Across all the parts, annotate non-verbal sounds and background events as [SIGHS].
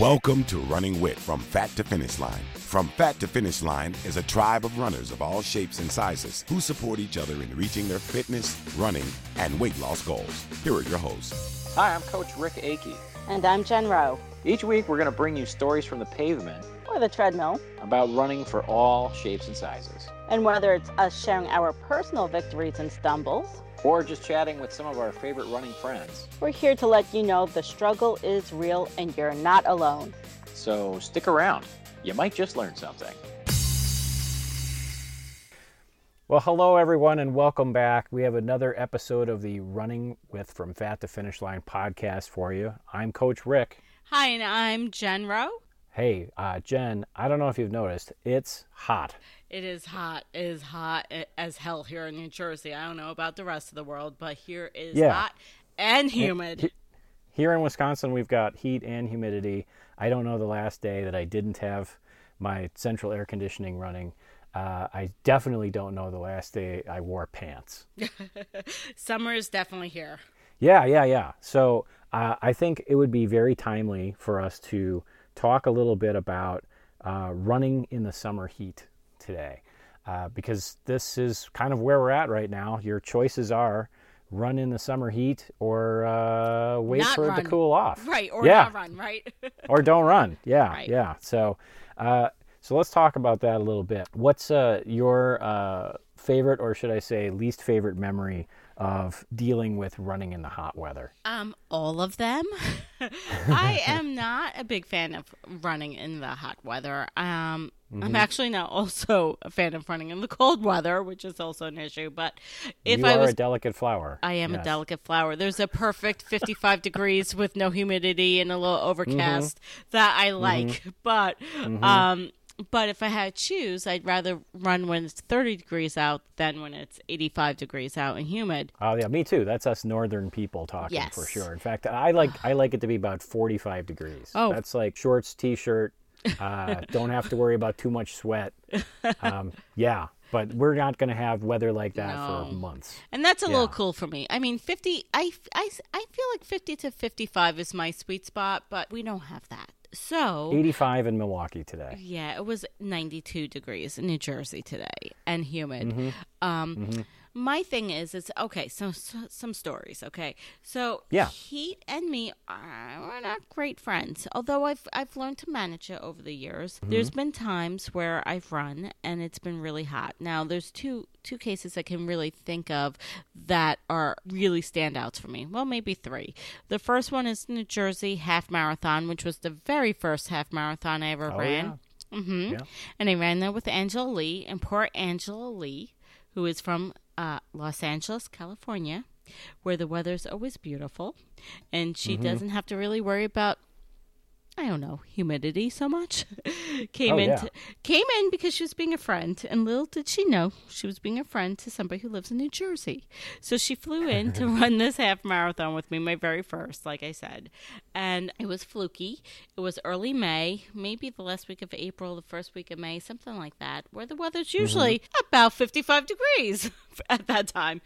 Welcome to Running With from Fat to Finish Line. From Fat to Finish Line is a tribe of runners of all shapes and sizes who support each other in reaching their fitness, running, and weight loss goals. Here are your hosts. Hi, I'm Coach Rick Akey. And I'm Jen Rowe. Each week, we're going to bring you stories from the pavement Or the treadmill. about running for all shapes and sizes, And whether it's us sharing our personal victories and stumbles, or just chatting with some of our favorite running friends. we're here to let you know the struggle is real and you're not alone. So stick around. You might just learn something. Well, hello everyone, and welcome back. We have another episode of the Running with From Fat to Finish Line podcast for you. I'm Coach Rick. Hi, and I'm Jen Rowe. Hey, uh, Jen, I don't know if you've noticed, it's hot. It is hot. It is hot as hell here in New Jersey. I don't know about the rest of the world, but here is Yeah. hot and humid. Here in Wisconsin, we've got heat and humidity. I don't know the last day that I didn't have my central air conditioning running. Uh, I definitely don't know the last day I wore pants. [LAUGHS] Summer is definitely here. Yeah, yeah, yeah. So uh, I think it would be very timely for us to talk a little bit about uh, running in the summer heat today, uh, because this is kind of where we're at right now. Your choices are run in the summer heat or uh, wait Not for it to cool off. Right, or yeah, not run, right? [LAUGHS] or don't run. Yeah, Right. yeah. So, uh, so let's talk about that a little bit. What's uh, your uh, favorite, or should I say, least favorite memory of dealing with running in the hot weather? um, all of them. [LAUGHS] I am not a big fan of running in the hot weather. Um, Mm-hmm. I'm actually not also a fan of running in the cold weather, which is also an issue. But if you I are was a delicate flower. I am Yes. a delicate flower. There's a perfect [LAUGHS] 55 degrees with no humidity and a little overcast Mm-hmm. that I like. But um but if I had to choose, I'd rather run when it's 30 degrees out than when it's 85 degrees out and humid. Oh yeah, me too. That's us northern people talking for sure. In fact, I like I like it to be about forty-five degrees. Oh. that's like shorts, t-shirt. Uh, [LAUGHS] don't have to worry about too much sweat. Um, yeah, but we're not going to have weather like that for months. And that's a little cool for me. I mean, 50 I, I I feel like 50 to 55 is my sweet spot, but we don't have that. So, Eighty-five in Milwaukee today. Yeah, it was 92 degrees in New Jersey today and humid. Mm-hmm. Um, My thing is, it's okay. So, so some stories. Okay, so Yeah. Heat and me are we're not great friends. Although I've I've learned to manage it over the years. Mm-hmm. There's been times where I've run and it's been really hot. Now there's two two cases I can really think of that are really standouts for me. Well, maybe three. The first one is New Jersey half marathon, which was the very first half marathon I ever Oh, ran. hmm Yeah. And I ran there with Angela Lee, and poor Angela Lee, who is from uh, Los Angeles, California, where the weather's always beautiful, and she Mm-hmm. doesn't have to really worry about. I don't know humidity so much. [LAUGHS] came Oh, in, yeah. to- came in because she was being a friend, and little did she know she was being a friend to somebody who lives in New Jersey. So she flew in to [LAUGHS] run this half marathon with me, my very first, like I said, and it was fluky. It was early May, maybe the last week of April, the first week of May, something like that, where the weather's mm-hmm. usually about fifty-five degrees [LAUGHS] at that time.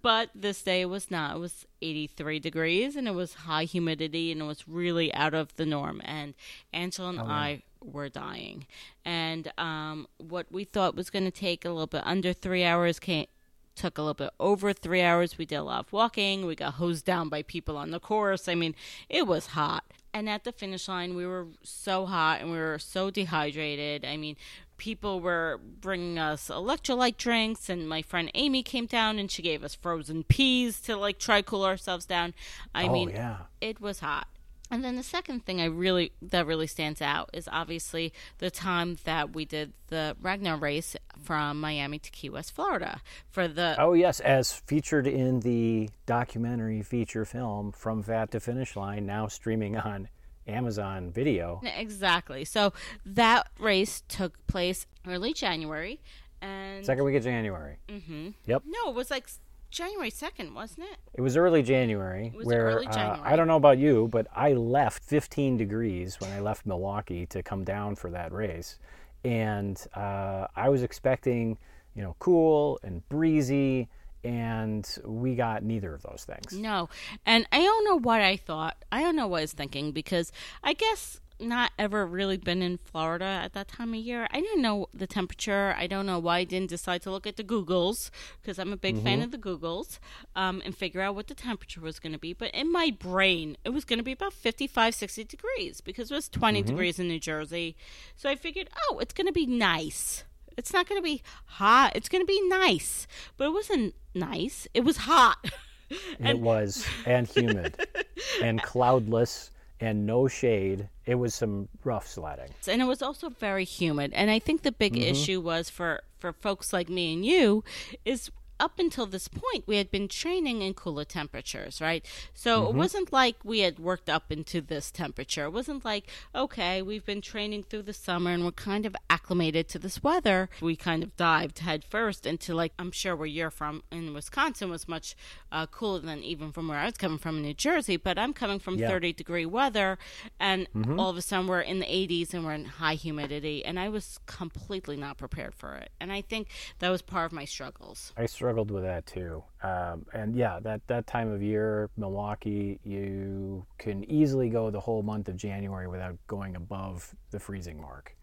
But this day it was not. It was 83 degrees and it was high humidity and it was really out of the norm. And Angela and I were dying. And um, what we thought was going to take a little bit under three hours came, took a little bit over three hours. We did a lot of walking. We got hosed down by people on the course. I mean, it was hot. And at the finish line, we were so hot and we were so dehydrated. I mean, people were bringing us electrolyte drinks, and my friend Amy came down and she gave us frozen peas to like try cool ourselves down. I oh mean, yeah. it was hot. And then the second thing I really that really stands out is obviously the time that we did the Ragnar race from Miami to Key West, Florida, for the Oh yes, as featured in the documentary feature film from Fat to Finish Line, now streaming on Amazon Video. exactly. So that race took place early January, and Second week of January. Mm-hmm. Yep. no, it was like January second, wasn't it? It was early January. was where early uh, January. I don't know about you, but I left 15 degrees when I left Milwaukee to come down for that race, and uh, I was expecting, you know, cool and breezy, and we got neither of those things. No. And I don't know what I thought. I don't know what I was thinking because I guess not ever really been in Florida at that time of year. I didn't know the temperature. I don't know why I didn't decide to look at the Googles because I'm a big fan of the Googles um, and figure out what the temperature was going to be. But in my brain, it was going to be about 55, 60 degrees because it was 20 degrees in New Jersey. So I figured, oh, it's going to be nice. It's not going to be hot. It's going to be nice. But it wasn't nice. It was hot. [LAUGHS] it was and humid [LAUGHS] and cloudless and no shade. It was some rough sledding. and it was also very humid and i think the big mm-hmm. issue was for for folks like me and you is up until this point we had been training in cooler temperatures right? So it wasn't like we had worked up into this temperature. It wasn't like okay we've been training through the summer and we're kind of acclimated to this weather. We kind of dived head first into like i'm sure where you're from in wisconsin was much uh, cooler than even from where i was coming from in new jersey but i'm coming from Yeah. 30 degree weather and all of a sudden we're in the 80s and we're in high humidity and i was completely not prepared for it. And i think that was part of my struggles. I struggled with that too. Um, and yeah, that, that time of year, Milwaukee, you can easily go the whole month of January without going above the freezing mark.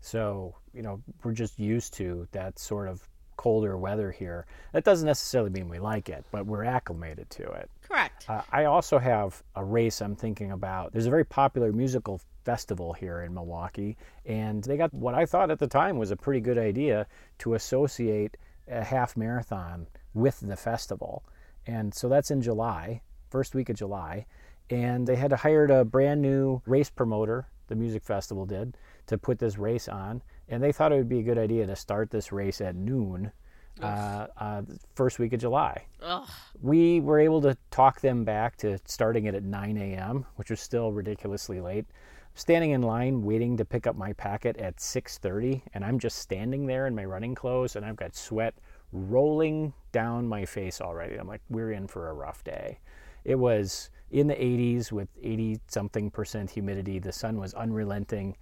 So, you know, we're just used to that sort of colder weather here. That doesn't necessarily mean we like it, but we're acclimated to it. correct Uh, I also have a race I'm thinking about. There's a very popular musical festival here in Milwaukee, and they got what I thought at the time was a pretty good idea to associate a half marathon with the festival. And so that's in July, first week of July. And they had hired a brand new race promoter, the music festival did, to put this race on. And they thought it would be a good idea to start this race at noon, uh, uh, first week of July Ugh. we were able to talk them back to starting it at 9 a.m., which was still ridiculously late. Standing in line waiting to pick up my packet at 6:30, and I'm just standing there in my running clothes, and I've got sweat rolling down my face already. I'm like, we're in for a rough day. It was in the 80s with 80 something percent humidity. The sun was unrelenting.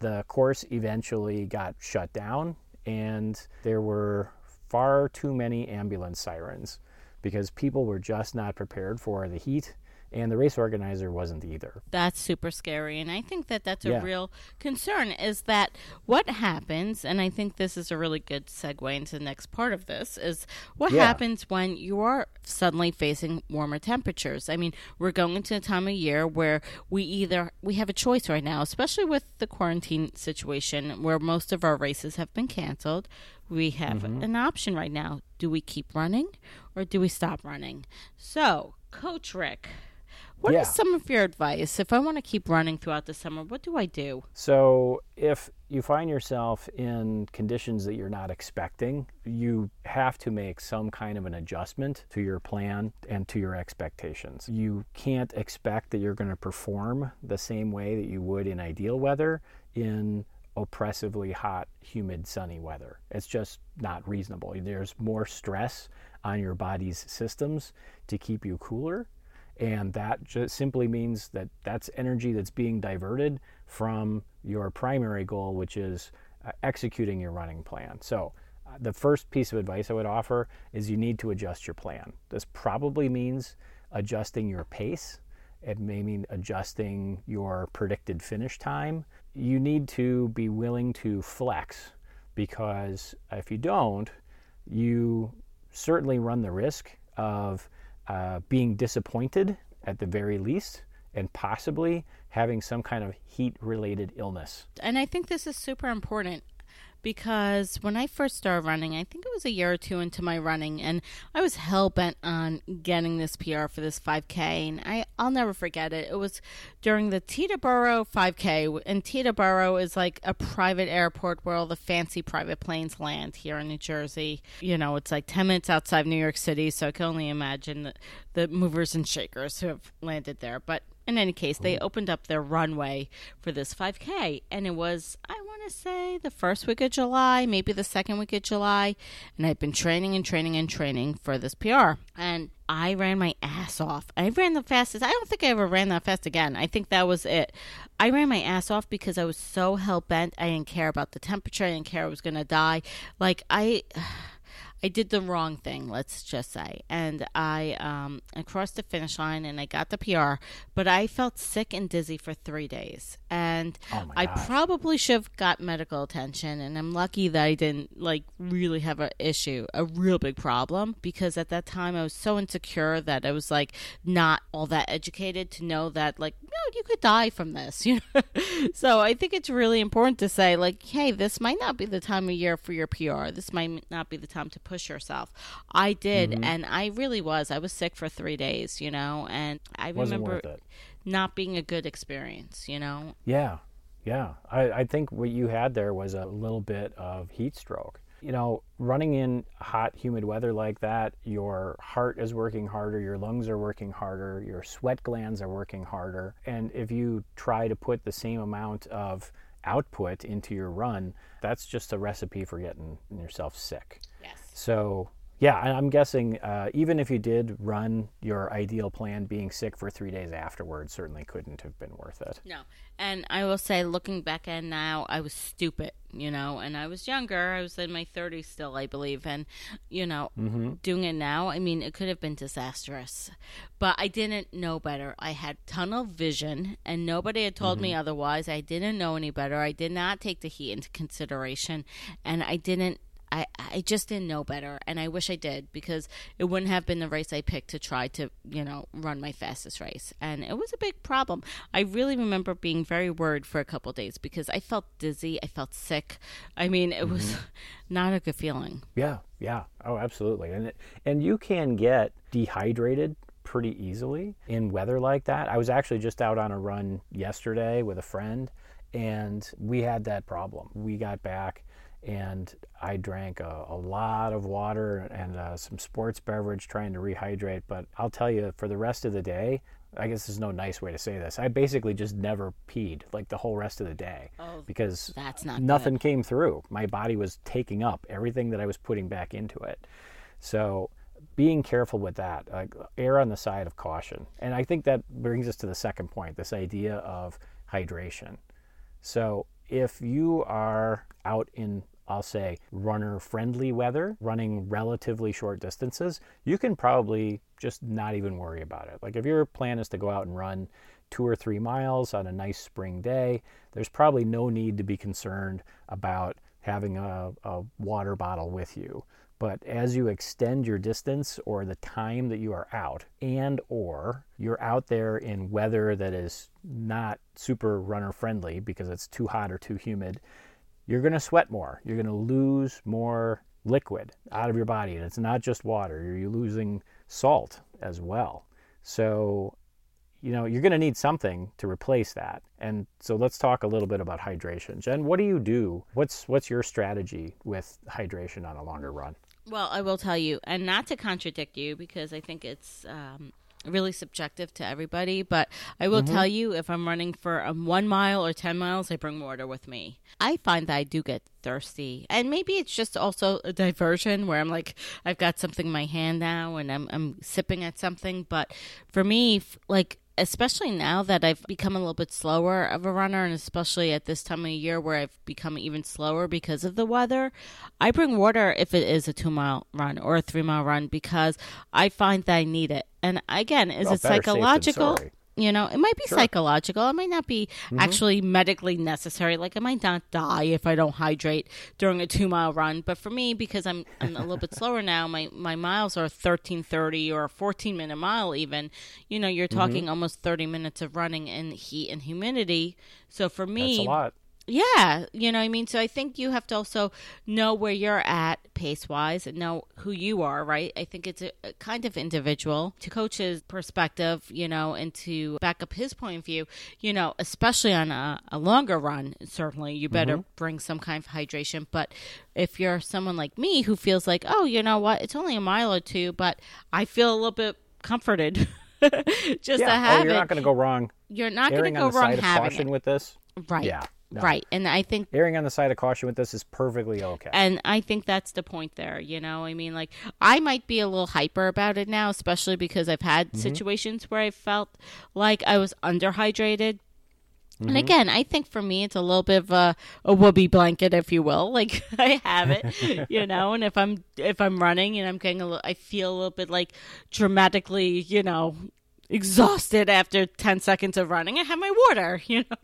The course eventually got shut down, and there were far too many ambulance sirens because people were just not prepared for the heat, and the race organizer wasn't either. that's super scary and i think that that's a Yeah. real concern is that what happens and i think this is a really good segue into the next part of this is what Yeah. happens when you are suddenly facing warmer temperatures i mean we're going into a time of year where we either we have a choice right now especially with the quarantine situation where most of our races have been canceled we have Mm-hmm. an option right now do we keep running or do we stop running so coach rick what is Yeah. some of your advice if I want to keep running throughout the summer? What do I do? So, if you find yourself in conditions that you're not expecting, you have to make some kind of an adjustment to your plan and to your expectations. You can't expect that you're going to perform the same way that you would in ideal weather in oppressively hot, humid, sunny weather. It's just not reasonable. There's more stress on your body's systems to keep you cooler and that just simply means that that's energy that's being diverted from your primary goal which is uh, executing your running plan. So uh, the first piece of advice i would offer is you need to adjust your plan. This probably means adjusting your pace. It may mean adjusting your predicted finish time. You need to be willing to flex because if you don't you certainly run the risk of uh, being disappointed at the very least and possibly having some kind of heat related illness. And I think this is super important because when I first started running, I think it was a year or two into my running, and I was hell bent on getting this PR for this 5K, and I I'll never forget it. It was during the Teterboro 5K, and Teterboro is like a private airport where all the fancy private planes land here in New Jersey. You know, it's like 10 minutes outside New York City, so I can only imagine the, the movers and shakers who have landed there, but in any case, they opened up their runway for this 5K, and it was, I want to say, the first week of July, maybe the second week of July, and I'd been training and training and training for this PR, and I ran my ass off. I ran the fastest. I don't think I ever ran that fast again. I think that was it. I ran my ass off because I was so hell bent. I didn't care about the temperature. I didn't care I was going to die. Like, I. [SIGHS] I did the wrong thing, let's just say. And I um I crossed the finish line and I got the PR, but I felt sick and dizzy for 3 days. And Oh I probably should have got medical attention and I'm lucky that I didn't like really have an issue, a real big problem because at that time I was so insecure that I was like not all that educated to know that like no, you could die from this, [LAUGHS] you know. so I think it's really important to say like, hey, this might not be the time of year for your PR. This might not be the time to push yourself. I did, Mm-hmm. and I really was. I was sick for three days, you know, and I Wasn't remember. Not being a good experience, you know. Yeah, yeah. I, I think what you had there was a little bit of heat stroke. You know, running in hot, humid weather like that, your heart is working harder, your lungs are working harder, your sweat glands are working harder. And if you try to put the same amount of output into your run, that's just a recipe for getting yourself sick. Yes. So, yeah, I'm guessing uh, even if you did run your ideal plan, being sick for three days afterwards certainly couldn't have been worth it. No. And I will say, looking back at now, I was stupid, you know, and I was younger. I was in my 30s still, I believe. And, you know, doing it now, I mean, it could have been disastrous. But I didn't know better. I had tunnel vision, and nobody had told me otherwise. I didn't know any better. I did not take the heat into consideration, and I didn't I, I just didn't know better and I wish I did because it wouldn't have been the race I picked to try to, you know, run my fastest race. And it was a big problem. I really remember being very worried for a couple of days because I felt dizzy, I felt sick. I mean, it was mm-hmm. [LAUGHS] not a good feeling. Yeah, yeah. Oh, absolutely. And it, and you can get dehydrated pretty easily in weather like that. I was actually just out on a run yesterday with a friend and we had that problem. We got back and I drank a, a lot of water and uh, some sports beverage trying to rehydrate. But I'll tell you, for the rest of the day, I guess there's no nice way to say this. I basically just never peed like the whole rest of the day Oh, because that's not nothing came through. My body was taking up everything that I was putting back into it. So being careful with that, like err on the side of caution. And I think that brings us to the second point, this idea of hydration. So if you are out in I'll say runner friendly weather, running relatively short distances, you can probably just not even worry about it. Like if your plan is to go out and run two or three miles on a nice spring day, there's probably no need to be concerned about having a, a water bottle with you. But as you extend your distance or the time that you are out and or you're out there in weather that is not super runner friendly because it's too hot or too humid, you're going to sweat more. You're going to lose more liquid out of your body. And it's not just water, you're losing salt as well. So, you know, you're going to need something to replace that. And so let's talk a little bit about hydration. Jen, what do you do? What's what's your strategy with hydration on a longer run? Well, I will tell you, and not to contradict you because I think it's um, really subjective to everybody, but I will tell you if I'm running for um, one mile or 10 miles, I bring water with me. I find that I do get thirsty. And maybe it's just also a diversion where I'm like, I've got something in my hand now and I'm, I'm sipping at something. But for me, like, especially now that I've become a little bit slower of a runner, and especially at this time of year where I've become even slower because of the weather, I bring water if it is a two mile run or a three mile run because I find that I need it. And again, is Well, it better safe than psychological? You know, it might be Sure. psychological. It might not be mm-hmm. actually medically necessary. Like I might not die if I don't hydrate during a two mile run. But for me, because I'm, I'm a little bit [LAUGHS] slower now, my, my miles are thirteen thirty or a fourteen minute mile even. You know, you're mm-hmm. talking almost thirty minutes of running in heat and humidity. So for me, That's a lot. yeah, you know what I mean? So I think you have to also know where you're at pace wise and know who you are, right? I think it's a, a kind of individual to coach's perspective, you know, and to back up his point of view, you know, especially on a, a longer run, certainly you better mm-hmm. bring some kind of hydration. But if you're someone like me who feels like, oh, you know what, it's only a mile or two, but I feel a little bit comforted [LAUGHS] just to oh, have Oh, you're it. not going to go wrong. you're not going to go wrong having it. with this. right. Yeah. No. Right. And I think Erring on the side of caution with this is perfectly okay. and I think that's the point there, you know? I mean, like, I might be a little hyper about it now, especially because I've had Mm-hmm. situations where I felt like I was underhydrated. And again, I think for me, it's a little bit of a, a whoopee blanket, if you will. [LAUGHS] Like I have it, [LAUGHS] you know. And if I'm if I'm running and I'm getting a little, I feel a little bit like dramatically, you know, exhausted after 10 seconds of running i have my water [LAUGHS] you know?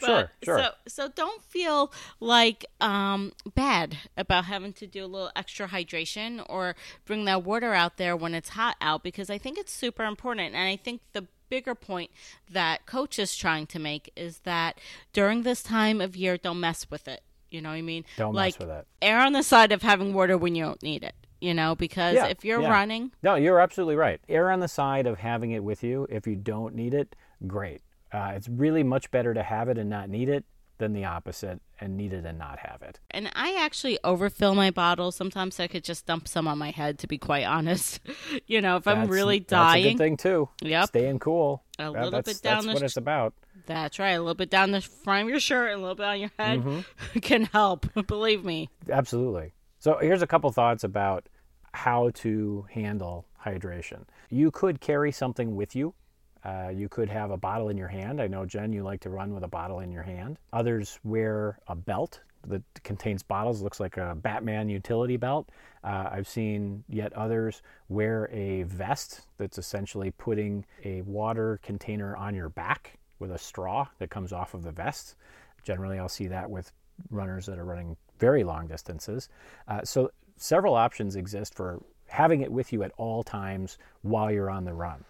But, Sure, sure. so so don't feel like um bad about having to do a little extra hydration or bring that water out there when it's hot out because i think it's super important. And i think the bigger point that coach is trying to make is that during this time of year don't mess with it. You know what i mean? Don't like mess with it. err on the side of having water when you don't need it you know because Yeah, if you're yeah. running No, you're absolutely right. Err on the side of having it with you. If you don't need it, great. Uh, it's really much better to have it and not need it than the opposite and need it and not have it. And I actually overfill my bottle. Sometimes so I could just dump some on my head, to be quite [LAUGHS] honest. you know, if I'm That's- really That's a dying. good thing too. Yep. Staying cool. A little that's, bit down That's the what sh- it's about. That's right. A little bit down the front of your shirt and a little bit on your head Mm-hmm. [LAUGHS] can help. [LAUGHS] Believe me. Absolutely. So here's a couple thoughts about how to handle hydration. You could carry something with you. Uh, you could have a bottle in your hand. I know, Jen, you like to run with a bottle in your hand. Others wear a belt that contains bottles, looks like a Batman utility belt. Uh, I've seen yet others wear a vest that's essentially putting a water container on your back with a straw that comes off of the vest. Generally, I'll see that with runners that are running very long distances. Uh, so, several options exist for having it with you at all times while you're on the run.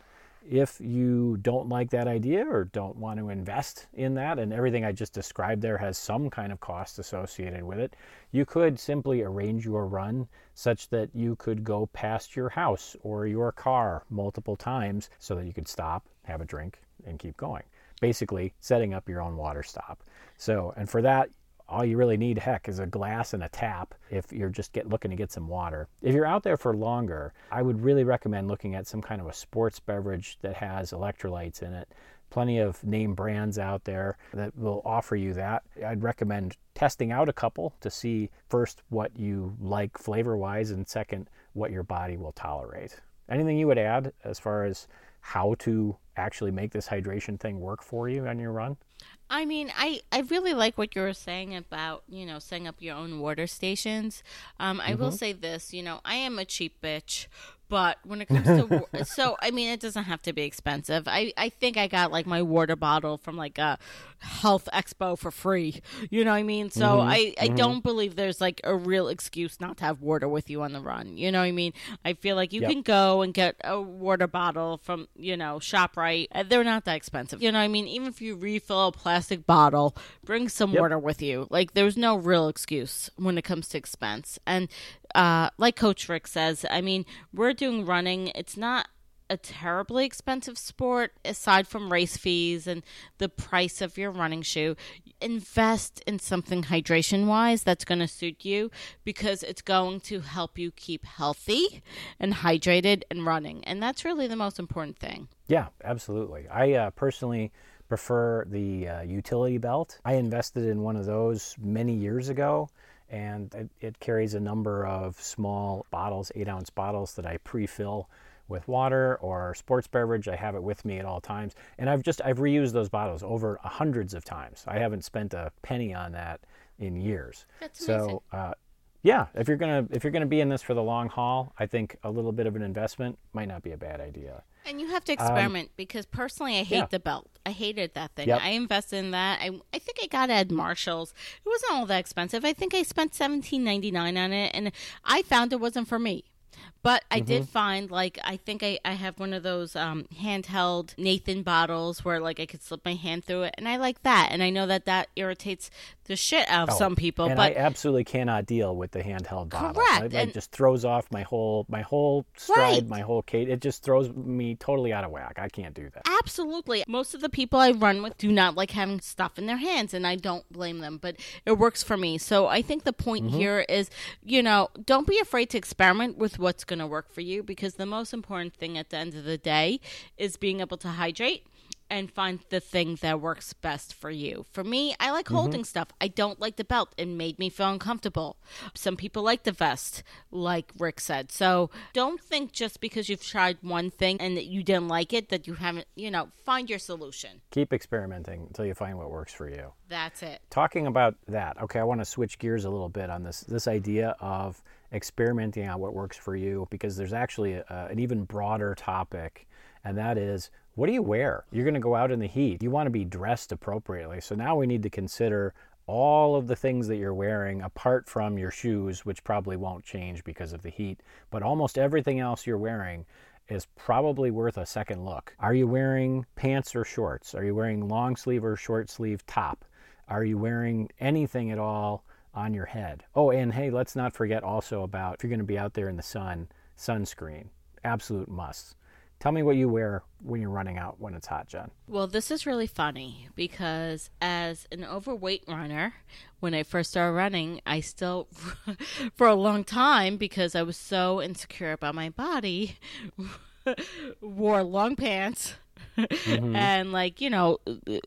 If you don't like that idea or don't want to invest in that, and everything I just described there has some kind of cost associated with it, you could simply arrange your run such that you could go past your house or your car multiple times so that you could stop, have a drink, and keep going. Basically, setting up your own water stop. So, and for that, all you really need, heck, is a glass and a tap if you're just get, looking to get some water. If you're out there for longer, I would really recommend looking at some kind of a sports beverage that has electrolytes in it. Plenty of name brands out there that will offer you that. I'd recommend testing out a couple to see first what you like flavor wise, and second, what your body will tolerate. Anything you would add as far as how to actually make this hydration thing work for you on your run? I mean, I, I really like what you were saying about, you know, setting up your own water stations. Um, I will say this, you know, I am a cheap bitch, but when it comes to, [LAUGHS] so, I mean, it doesn't have to be expensive. I, I think I got like my water bottle from like a health expo for free. You know what I mean? So I, I don't believe there's like a real excuse not to have water with you on the run. You know what I mean? I feel like you Yep. can go and get a water bottle from, you know, ShopRite. Uh, They're not that expensive. You know what I mean? Even if you refill a plastic bottle, bring some Yep. water with you. Like there's no real excuse when it comes to expense. And uh, like Coach Rick says, I mean, we're doing running. It's not a terribly expensive sport aside from race fees and the price of your running shoe invest in something hydration wise that's going to suit you because it's going to help you keep healthy and hydrated and running and that's really the most important thing Yeah, absolutely. I uh, personally prefer the uh, utility belt. I invested in one of those many years ago, and it, it carries a number of small bottles, eight ounce bottles that I pre-fill with water or sports beverage. I have it with me at all times, and I've just I've reused those bottles over hundreds of times. I haven't spent a penny on that in years. That's amazing. so. Uh, yeah, if you're gonna if you're gonna be in this for the long haul, I think a little bit of an investment might not be a bad idea. And you have to um, experiment because personally, I hate yeah. the belt. I hated that thing. Yep. I invested in that. I, I think I got it at Marshalls. It wasn't all that expensive. I think I spent seventeen ninety nine on it, and I found it wasn't for me. But I Mm-hmm. did find like I think I, I have one of those um, handheld Nathan bottles where like I could slip my hand through it, and I like that. And I know that that irritates the shit out of Oh, some people, and but I absolutely cannot deal with the handheld bottle. Correct, It, and- just throws off my whole my whole stride, Right. my whole case. It just throws me totally out of whack. I can't do that. Absolutely. Most of the people I run with do not like having stuff in their hands, and I don't blame them, but it works for me. So I think the point here is, you know, don't be afraid to experiment with what's going to work for you because the most important thing at the end of the day is being able to hydrate and find the thing that works best for you. For me, I like Mm-hmm. holding stuff. I don't like the belt. It made me feel uncomfortable. Some people like the vest, like Rick said. So don't think just because you've tried one thing and that you didn't like it that you haven't, you know, find your solution. Keep experimenting until you find what works for you. That's it. talking about that okay i want to switch gears a little bit on this this idea of experimenting on what works for you because there's actually a, an even broader topic and that is what do you wear you're going to go out in the heat you want to be dressed appropriately so now we need to consider all of the things that you're wearing apart from your shoes which probably won't change because of the heat but almost everything else you're wearing is probably worth a second look. Are you wearing pants or shorts? Are you wearing long sleeve or short sleeve top? Are you wearing anything at all on your head? Oh, and hey, let's not forget also about if you're going to be out there in the sun, sunscreen. Absolute must. Tell me what you wear when you're running out when it's hot, Jen. Well, this is really funny because as an overweight runner, when I first started running, I still, [LAUGHS] for a long time, because I was so insecure about my body, [LAUGHS] wore long pants. Mm-hmm. [LAUGHS] and like you know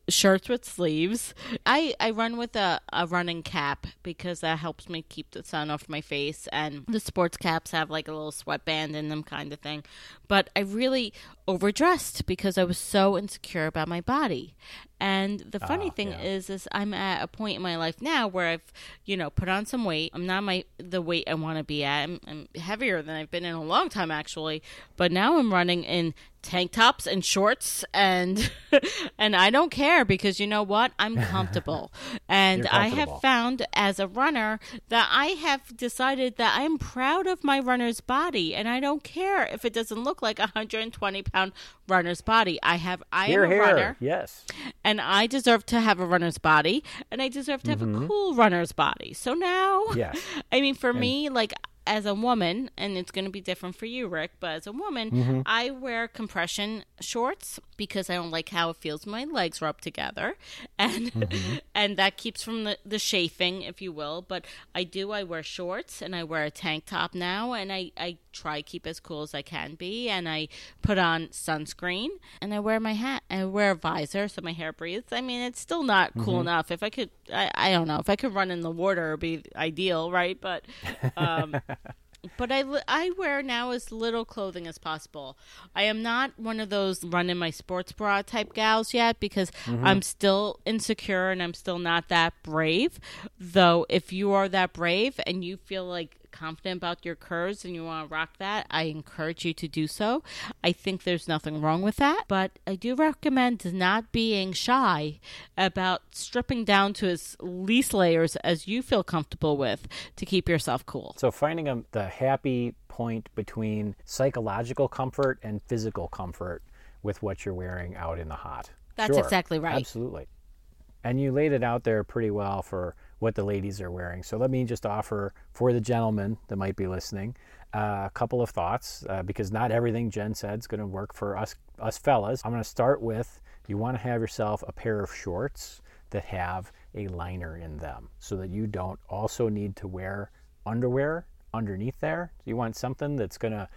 shirts with sleeves. I i run with a, a running cap because that helps me keep the sun off my face. And the sports caps have like a little sweatband in them kind of thing. But i really overdressed because i was so insecure about my body. And the funny Ah, thing yeah. is is i'm at a point in my life now where i've you know put on some weight. I'm not my the weight i want to be at. I'm, I'm heavier than i've been in a long time actually. But now i'm running in tank tops and shorts and [LAUGHS] and i don't care because you know what? I'm comfortable. [LAUGHS] And You're i have found as a runner that i have decided that i'm proud of my runner's body and i don't care if it doesn't look like a 120 pound runner's body i have i Here, am a here. runner Yes. and I deserve to have a runner's body, and I deserve to have a mm-hmm. cool runner's body. So now, Yes. [LAUGHS] I mean, for me, like as a woman, and it's going to be different for you, Rick, but as a woman, Mm-hmm. I wear compression shorts because I don't like how it feels my legs rub together, [LAUGHS] and Mm-hmm. and that keeps from the the chafing, if you will. But I do. I wear shorts and I wear a tank top now, and I I try to keep as cool as I can be, and I put on sunscreen, and I wear my hat, and I wear a visor so my hair breathes. I mean, it's still not cool Mm-hmm. enough. If I could, I, I don't know, if I could run in the water, it'd be ideal, right? But um, [LAUGHS] but I, I wear now as little clothing as possible. I am not one of those run in my sports bra type gals yet because mm-hmm. I'm still insecure and I'm still not that brave. Though, if you are that brave and you feel like confident about your curves and you want to rock that, I encourage you to do so. I think there's nothing wrong with that, but I do recommend not being shy about stripping down to as least layers as you feel comfortable with to keep yourself cool. So finding a, the happy point between psychological comfort and physical comfort with what you're wearing out in the hot. That's Sure, exactly right. Absolutely. And you laid it out there pretty well for what the ladies are wearing. So let me just offer for the gentlemen that might be listening uh, a couple of thoughts uh, because not everything Jen said is going to work for us us fellas. I'm going to start with you want to have yourself a pair of shorts that have a liner in them so that you don't also need to wear underwear underneath there. You want something that's going to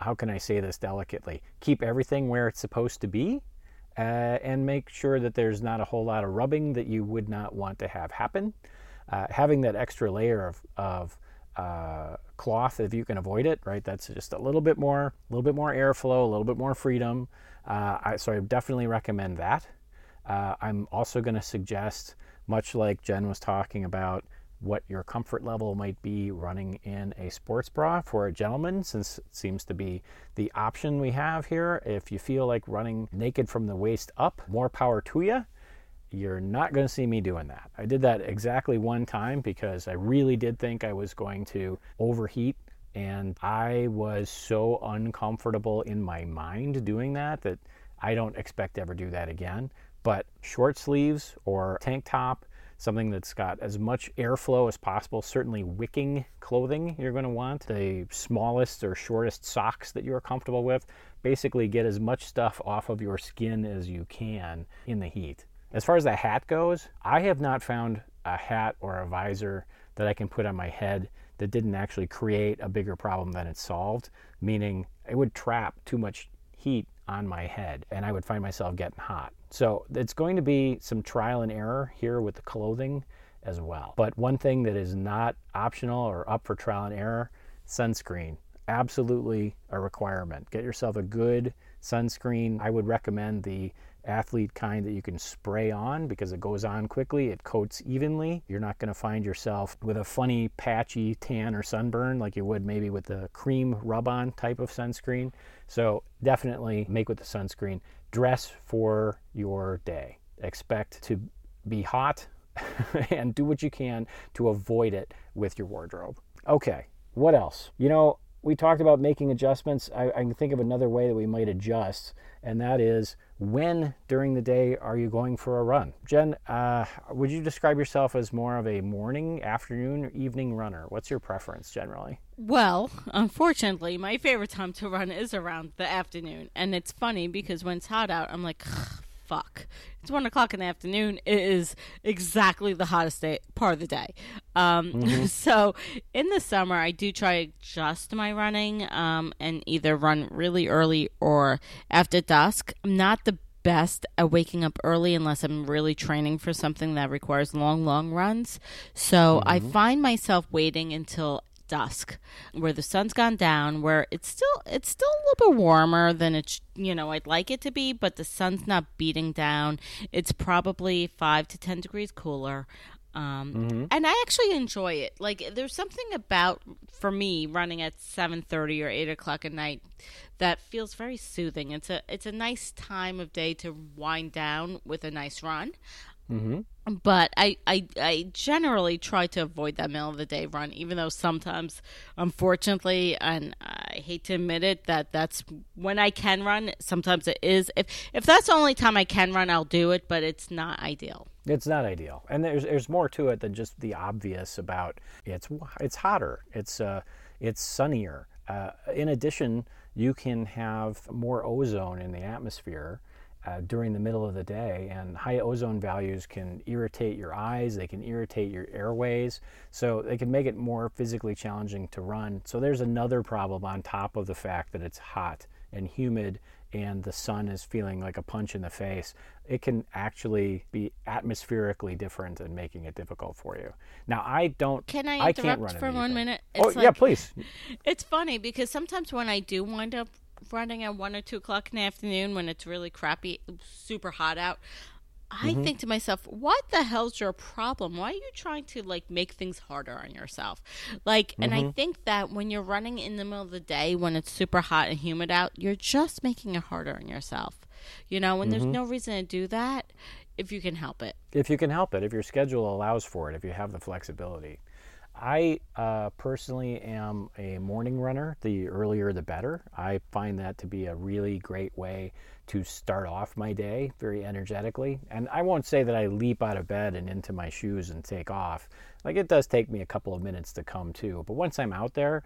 how can I say this delicately? Keep everything where it's supposed to be uh, and make sure that there's not a whole lot of rubbing that you would not want to have happen. Uh, having that extra layer of, of uh, cloth, if you can avoid it, right? That's just a little bit more, a little bit more airflow, a little bit more freedom. Uh, I, so I definitely recommend that. Uh, I'm also going to suggest, much like Jen was talking about, what your comfort level might be running in a sports bra for a gentleman, since it seems to be the option we have here. If you feel like running naked from the waist up, more power to you. You're not going to see me doing that. I did that exactly one time because I really did think I was going to overheat and I was so uncomfortable in my mind doing that that I don't expect to ever do that again. But short sleeves or tank top, something that's got as much airflow as possible, certainly wicking clothing you're going to want, the smallest or shortest socks that you're comfortable with. Basically, get as much stuff off of your skin as you can in the heat. As far as the hat goes, I have not found a hat or a visor that I can put on my head that didn't actually create a bigger problem than it solved, meaning it would trap too much heat on my head and I would find myself getting hot. So it's going to be some trial and error here with the clothing as well. But one thing that is not optional or up for trial and error sunscreen. Absolutely a requirement. Get yourself a good sunscreen. I would recommend the athlete kind that you can spray on because it goes on quickly, it coats evenly. You're not going to find yourself with a funny patchy tan or sunburn like you would maybe with the cream rub on type of sunscreen. So definitely make with the sunscreen. Dress for your day. Expect to be hot [LAUGHS] and do what you can to avoid it with your wardrobe. Okay, what else? You know, we talked about making adjustments. I, I, can think of another way that we might adjust, and that is when during the day are you going for a run? Jen, uh, would you describe yourself as more of a morning, afternoon, or evening runner? What's your preference generally? Well, unfortunately, my favorite time to run is around the afternoon. And it's funny because when it's hot out, I'm like, fuck. It's one o'clock in the afternoon. It is exactly the hottest day, part of the day. Um, mm-hmm. [LAUGHS] So in the summer, I do try to adjust my running um, and either run really early or after dusk. I'm not the best at waking up early unless I'm really training for something that requires long, long runs. So mm-hmm. I find myself waiting until dusk where the sun's gone down where it's still it's still a little bit warmer than it you know I'd like it to be but the sun's not beating down it's probably 5 to 10 degrees cooler um, mm-hmm. and I actually enjoy it. Like, there's something about for me running at seven thirty or eight o'clock at night that feels very soothing. It's a it's a nice time of day to wind down with a nice run. Mm-hmm. But I, I, I generally try to avoid that middle of the day run, even though sometimes, unfortunately, and I hate to admit it, that that's when I can run. Sometimes it is. If if that's the only time I can run, I'll do it. But it's not ideal. It's not ideal, and there's there's more to it than just the obvious about it's it's hotter, it's uh it's sunnier. Uh, in addition, you can have more ozone in the atmosphere uh, during the middle of the day. And high ozone values can irritate your eyes, they can irritate your airways, so they can make it more physically challenging to run. So there's another problem on top of the fact that it's hot and humid and the sun is feeling like a punch in the face, it can actually be atmospherically different and making it difficult for you. Now, I don't. Can I interrupt I can't run for one minute? It's oh, like, yeah, please. [LAUGHS] It's funny because sometimes when I do wind up running at one or two o'clock in the afternoon when it's really crappy, super hot out. I mm-hmm. think to myself, what the hell's your problem? Why are you trying to like make things harder on yourself? Like, mm-hmm. and I mm-hmm. think that when you're running in the middle of the day when it's super hot and humid out, you're just making it harder on yourself. You know, when mm-hmm. there's no reason to do that if you can help it. If you can help it, if your schedule allows for it, if you have the flexibility. I uh, personally am a morning runner. The earlier the better. I find that to be a really great way to start off my day very energetically. And I won't say that I leap out of bed and into my shoes and take off. Like it does take me a couple of minutes to come to. But once I'm out there,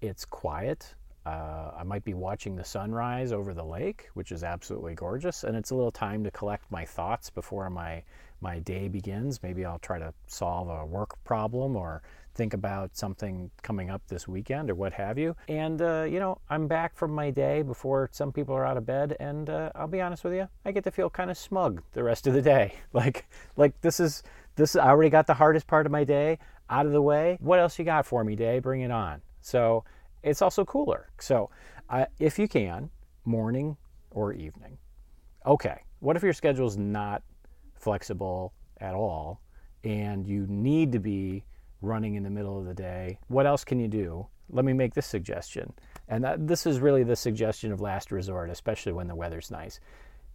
it's quiet. Uh, I might be watching the sunrise over the lake, which is absolutely gorgeous. And it's a little time to collect my thoughts before my my day begins. Maybe I'll try to solve a work problem or think about something coming up this weekend or what have you. And, uh, you know, I'm back from my day before some people are out of bed. And uh, I'll be honest with you, I get to feel kind of smug the rest of the day. [LAUGHS] Like, like this is, this, I already got the hardest part of my day out of the way. What else you got for me, day? Bring it on. So it's also cooler. So uh, if you can, morning or evening. Okay. What if your schedule is not flexible at all and you need to be running in the middle of the day, what else can you do? Let me make this suggestion. And that, this is really the suggestion of last resort, especially when the weather's nice.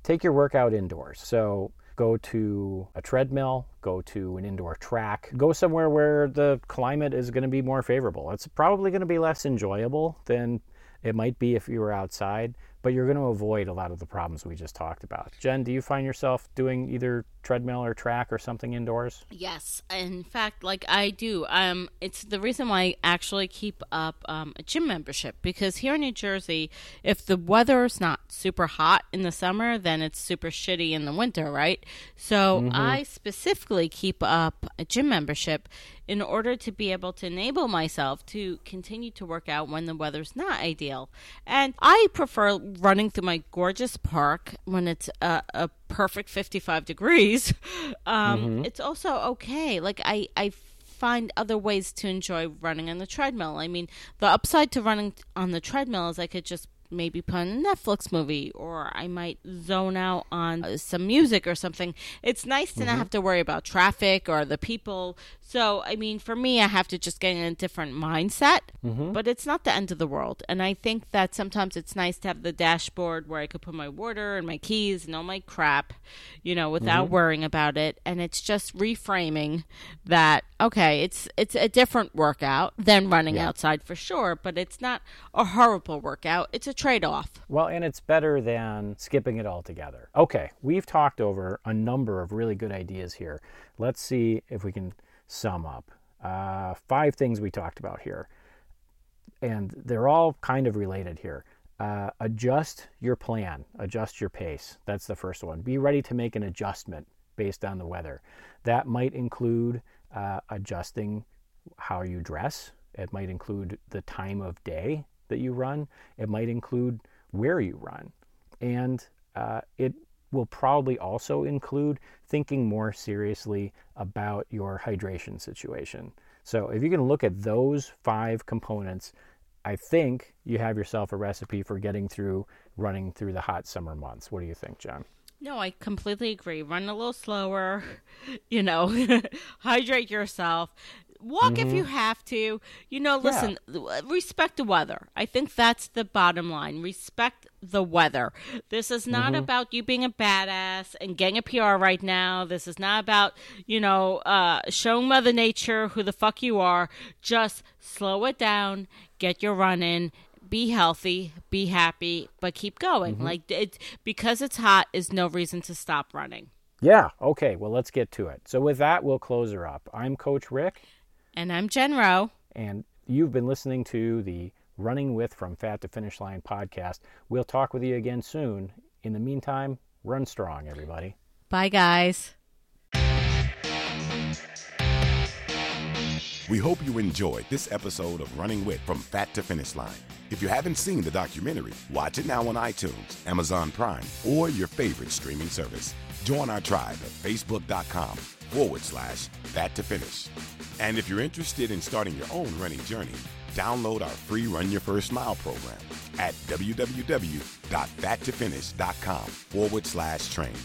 Take your workout indoors. So go to a treadmill, go to an indoor track, go somewhere where the climate is going to be more favorable. It's probably going to be less enjoyable than it might be if you were outside, but you're going to avoid a lot of the problems we just talked about. Jen, do you find yourself doing either treadmill or track or something indoors? Yes, in fact, like I do. Um, it's the reason why I actually keep up um, a gym membership because here in New Jersey, if the weather is not super hot in the summer, then it's super shitty in the winter, right? So mm-hmm. I specifically keep up a gym membership in order to be able to enable myself to continue to work out when the weather's not ideal. And I prefer running through my gorgeous park when it's a, a perfect 55 degrees, um, it's also okay. Like I, I find other ways to enjoy running on the treadmill. I mean, the upside to running on the treadmill is I could just maybe put on a Netflix movie or I might zone out on uh, some music or something. It's nice to not have to worry about traffic or the people. So, I mean, for me, I have to just get in a different mindset, mm-hmm. but it's not the end of the world. And I think that sometimes it's nice to have the dashboard where I could put my water and my keys and all my crap, you know, without mm-hmm. worrying about it. And it's just reframing that, okay, it's it's a different workout than running outside for sure, but it's not a horrible workout. It's a trade off. Well, and it's better than skipping it altogether. Okay, we've talked over a number of really good ideas here. Let's see if we can sum up. Uh, five things we talked about here, and they're all kind of related here. Uh, adjust your plan, adjust your pace. That's the first one. Be ready to make an adjustment based on the weather. That might include uh, adjusting how you dress, it might include the time of day that you run, it might include where you run, and uh, it will probably also include thinking more seriously about your hydration situation. So, if you can look at those five components, I think you have yourself a recipe for getting through running through the hot summer months. What do you think, John? No, I completely agree. Run a little slower, [LAUGHS] you know, [LAUGHS] hydrate yourself. Walk if mm-hmm. you have to. You know, listen, respect the weather. I think that's the bottom line. Respect the weather. This is not mm-hmm. about you being a badass and getting a PR right now. This is not about, you know, uh, showing Mother Nature who the fuck you are. Just slow it down, get your run in, be healthy, be happy, but keep going. Mm-hmm. Like it because it's hot is no reason to stop running. Yeah, okay, well, let's get to it. So, with that, we'll close her up. I'm Coach Rick, And I'm Jen Rowe. and you've been listening to the Running With From Fat to Finish Line podcast. We'll talk with you again soon. In the meantime, run strong, everybody. Bye, guys. We hope you enjoyed this episode of Running With From Fat to Finish Line. If you haven't seen the documentary, watch it now on iTunes, Amazon Prime, or your favorite streaming service. Join our tribe at facebook.com forward slash fat to finish. And if you're interested in starting your own running journey, download our free Run Your First Mile program at www.fattofinish.com forward slash train.